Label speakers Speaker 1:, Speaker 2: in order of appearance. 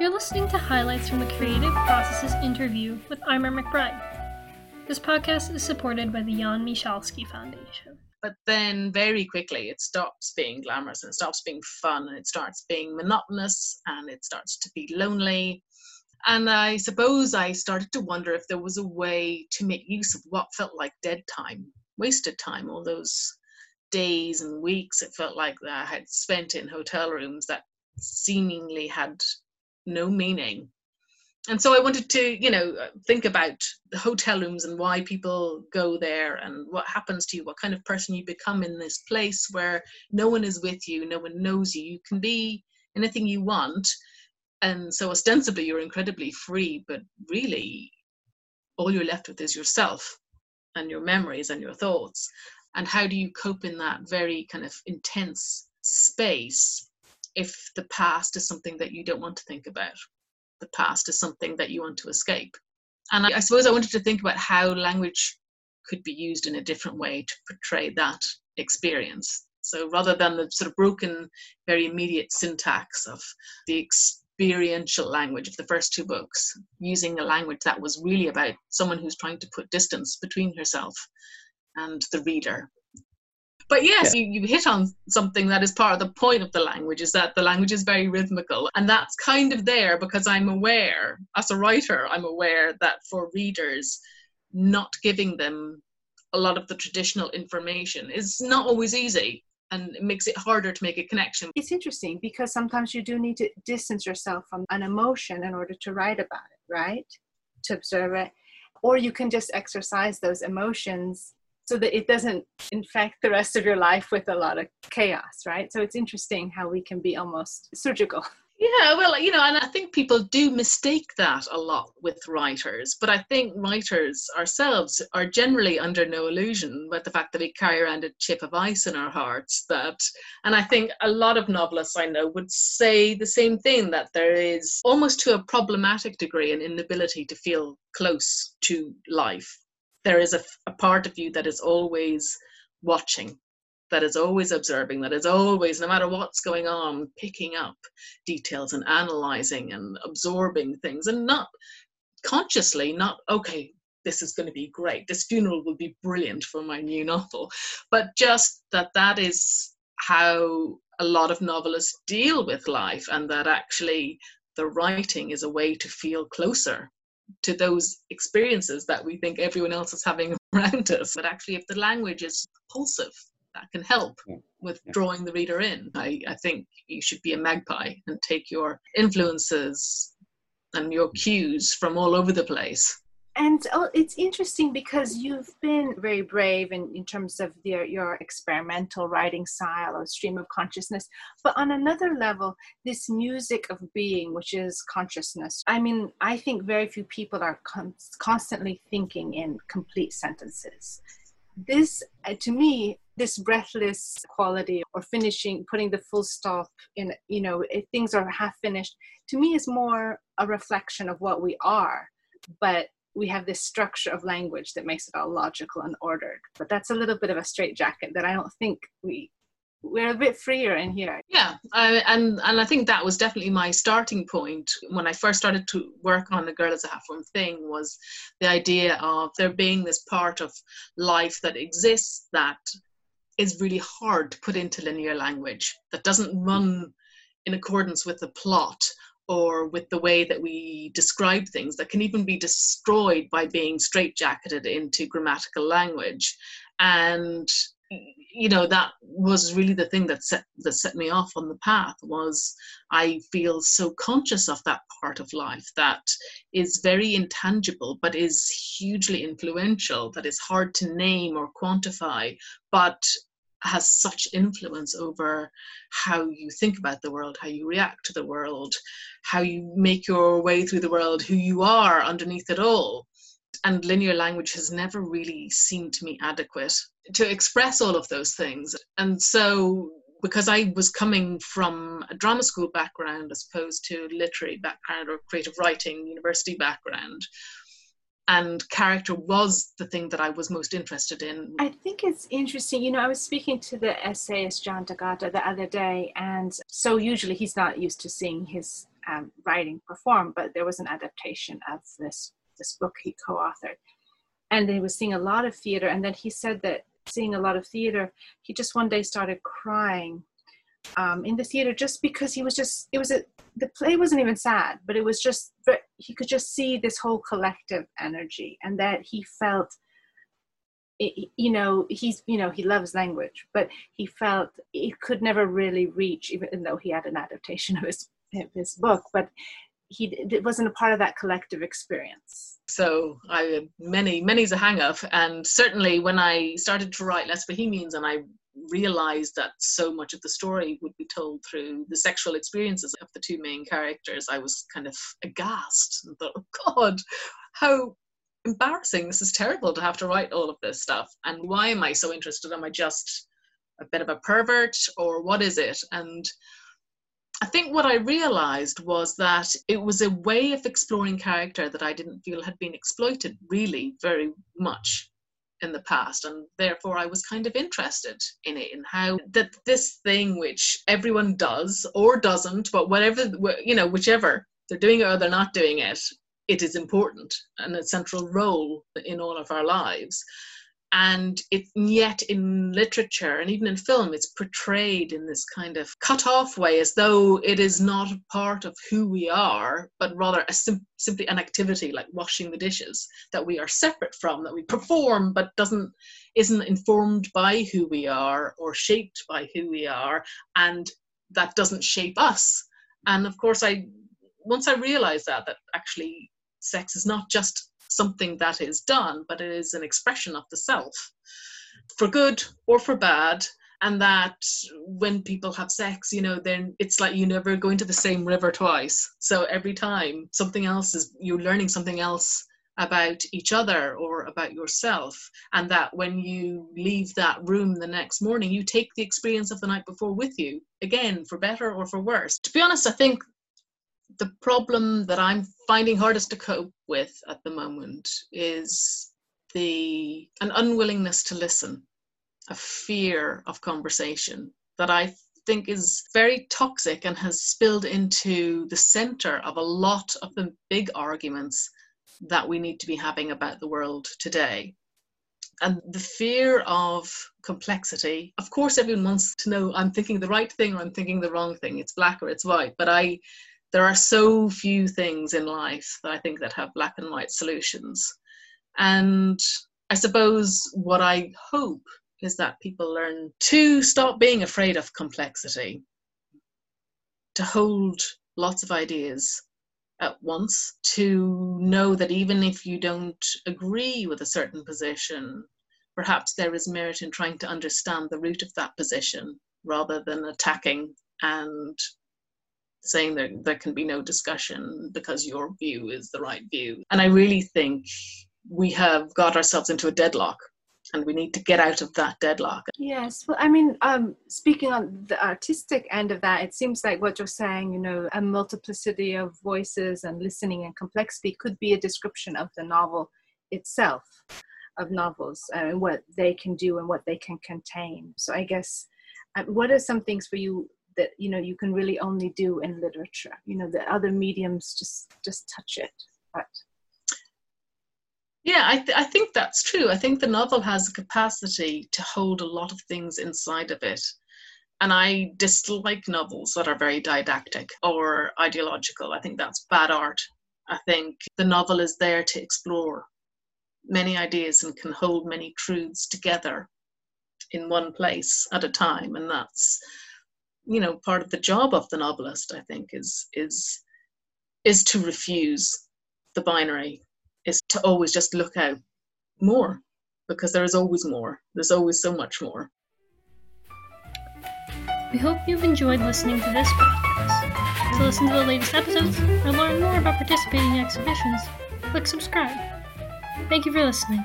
Speaker 1: You're listening to highlights from the Creative Process's interview with Eimear McBride. This podcast is supported by the Jan Michalski Foundation.
Speaker 2: But then very quickly it stops being glamorous and it stops being fun and it starts being monotonous and it starts to be lonely. And I suppose I started to wonder if there was a way to make use of what felt like dead time, wasted time, all those days and weeks it felt like that I had spent in hotel rooms that seemingly had no meaning. And so I wanted to, you know, uh, think about the hotel rooms and why people go there and what happens to you, what kind of person you become in this place where no one is with you, no one knows you. You can be anything you want. And so ostensibly you're incredibly free, but really all you're left with is yourself and your memories and your thoughts. And how do you cope in that very kind of intense space if the past is something that you don't want to think about. The past is something that you want to escape. And I, suppose I wanted to think about how language could be used in a different way to portray that experience. So rather than the sort of broken, very immediate syntax of the experiential language of the first two books, using a language that was really about someone who's trying to put distance between herself and the reader but yes, yeah. you, you hit on something that is part of the point of the language is that the language is very rhythmical. And that's kind of there because I'm aware, as a writer, I'm aware that for readers, not giving them a lot of the traditional information is not always easy and it makes it harder to make a connection.
Speaker 3: It's interesting because sometimes you do need to distance yourself from an emotion in order to write about it, right? To observe it. Or you can just exorcise those emotions so that it doesn't infect the rest of your life with a lot of chaos, right? So it's interesting how we can be almost surgical.
Speaker 2: Yeah, well, you know, and I think people do mistake that a lot with writers, but I think writers ourselves are generally under no illusion with the fact that we carry around a chip of ice in our hearts. That, and I think a lot of novelists I know would say the same thing that there is almost to a problematic degree an inability to feel close to life there is a, a part of you that is always watching that is always observing, that is always, no matter what's going on, picking up details and analyzing and absorbing things and not consciously, not, okay, this is going to be great. This funeral will be brilliant for my new novel. But just that that is how a lot of novelists deal with life and that actually the writing is a way to feel closer to those experiences that we think everyone else is having around us. But actually, if the language is pulsive, that can help with drawing the reader in. I, I think you should be a magpie and take your influences and your cues from all over the place
Speaker 3: and oh, it's interesting because you've been very brave in, in terms of your, your experimental writing style or stream of consciousness. But on another level this music of being which is consciousness i mean i think very few people are con- constantly thinking in complete sentences. This uh, to me this breathless quality or finishing putting the full stop in you know things are half finished to me is more a reflection of what we are. But we have this structure of language that makes it all logical and ordered. But that's a little bit of a straitjacket that I don't think we we're a bit freer in here.
Speaker 2: Yeah, and and I think that was definitely my starting point when I first started to work on the Girl is a Half Formed Thing was the idea of there being this part of life that exists that is really hard to put into linear language that doesn't run in accordance with the plot or with the way that we describe things that can even be destroyed by being straitjacketed into grammatical language. And you know that was really the thing that set that set me off on the path was i feel so conscious of that part of life that is very intangible but is hugely influential that is hard to name or quantify but has such influence over how you think about the world, how you react to the world, how you make your way through the world, who you are underneath it all. And linear language has never really seemed to me adequate to express all of those things. And so, because I was coming from a drama school background as opposed to literary background or creative writing university background, and character was the thing that I was most interested in.
Speaker 3: I think it's interesting. You know, I was speaking to the essayist John D'Agata the other day, and so usually he's not used to seeing his um, writing perform, but there was an adaptation of this this book he co-authored, and he was seeing a lot of theater. And then he said that seeing a lot of theater, he just one day started crying um, in the theater just because he was just it was a the play wasn't even sad, but it was just he could just see this whole collective energy, and that he felt you know he's you know he loves language but he felt he could never really reach even though he had an adaptation of his his book but he it wasn't a part of that collective experience.
Speaker 2: So i many many's a hang up and certainly when i started to write Lesser Bohemians and i realized that so much of the story would be told through the sexual experiences of the two main characters i was kind of aghast and thought oh god how embarrassing. This is terrible to have to write all of this stuff. And why am I so interested? Am I just a bit of a pervert or what is it? And I think what I realized was that it was a way of exploring character that I didn't feel had been exploited really very much in the past and therefore I was kind of interested in it in how that this thing which everyone does or doesn't but whatever you know whichever they're doing it or they're not doing it it is important and a central role in all of our lives and yet in literature and even in film it's portrayed in this kind of cut off way as though it is not a part of who we are but rather a sim- simply an activity like washing the dishes that we are separate from that we perform but doesn't isn't informed by who we are or shaped by who we are and that doesn't shape us. And of course i once i realized that that actually sex is not just something that is done, but it is an expression of the self for good or for bad. And that when people have sex, you know, then it's like you never go into the same river twice. So every time something else is, you're learning something else about each other or about yourself. And that when you leave that room the next morning, you take the experience of the night before with you, again, for better or for worse. To be honest, I think the problem that I'm finding hardest to cope with at the moment is the an unwillingness to listen, a fear of conversation that I think is very toxic and has spilled into the center of a lot of the big arguments that we need to be having about the world today. And the fear of complexity, of course, everyone wants to know I'm thinking the right thing or I'm thinking the wrong thing. It's black or it's white. But I there are so few things in life that I think that have black and white solutions. And I suppose what I hope is that people learn to stop being afraid of complexity, to hold lots of ideas at once, to know that even if you don't agree with a certain position, perhaps there is merit in trying to understand the root of that position rather than attacking and saying that there can be no discussion because your view is the right view. And I really think we have got ourselves into a deadlock and we need to get out of that deadlock.
Speaker 3: Yes, well, I mean, um, speaking on the artistic end of that, it seems like what you're saying, you know, a multiplicity of voices and listening and complexity could be a description of the novel itself, of novels, uh, and what they can do and what they can contain. So I guess, uh, what are some things for you that you know you can really only do in literature. You know the other mediums just just touch it. But
Speaker 2: yeah I, th- I think that's true. I think the novel has a capacity to hold a lot of things inside of it. And i dislike novels that are very didactic or ideological. I think that's bad art. I think the novel is there to explore many ideas and can hold many truths together in one place at a time. And that's you know part of the job of the novelist i think is is is to refuse the binary is to always just look out more because there is always more. There's always so much more.
Speaker 1: We hope you've enjoyed listening to this podcast. To listen to the latest episodes or learn more about participating in exhibitions click subscribe. Thank you for listening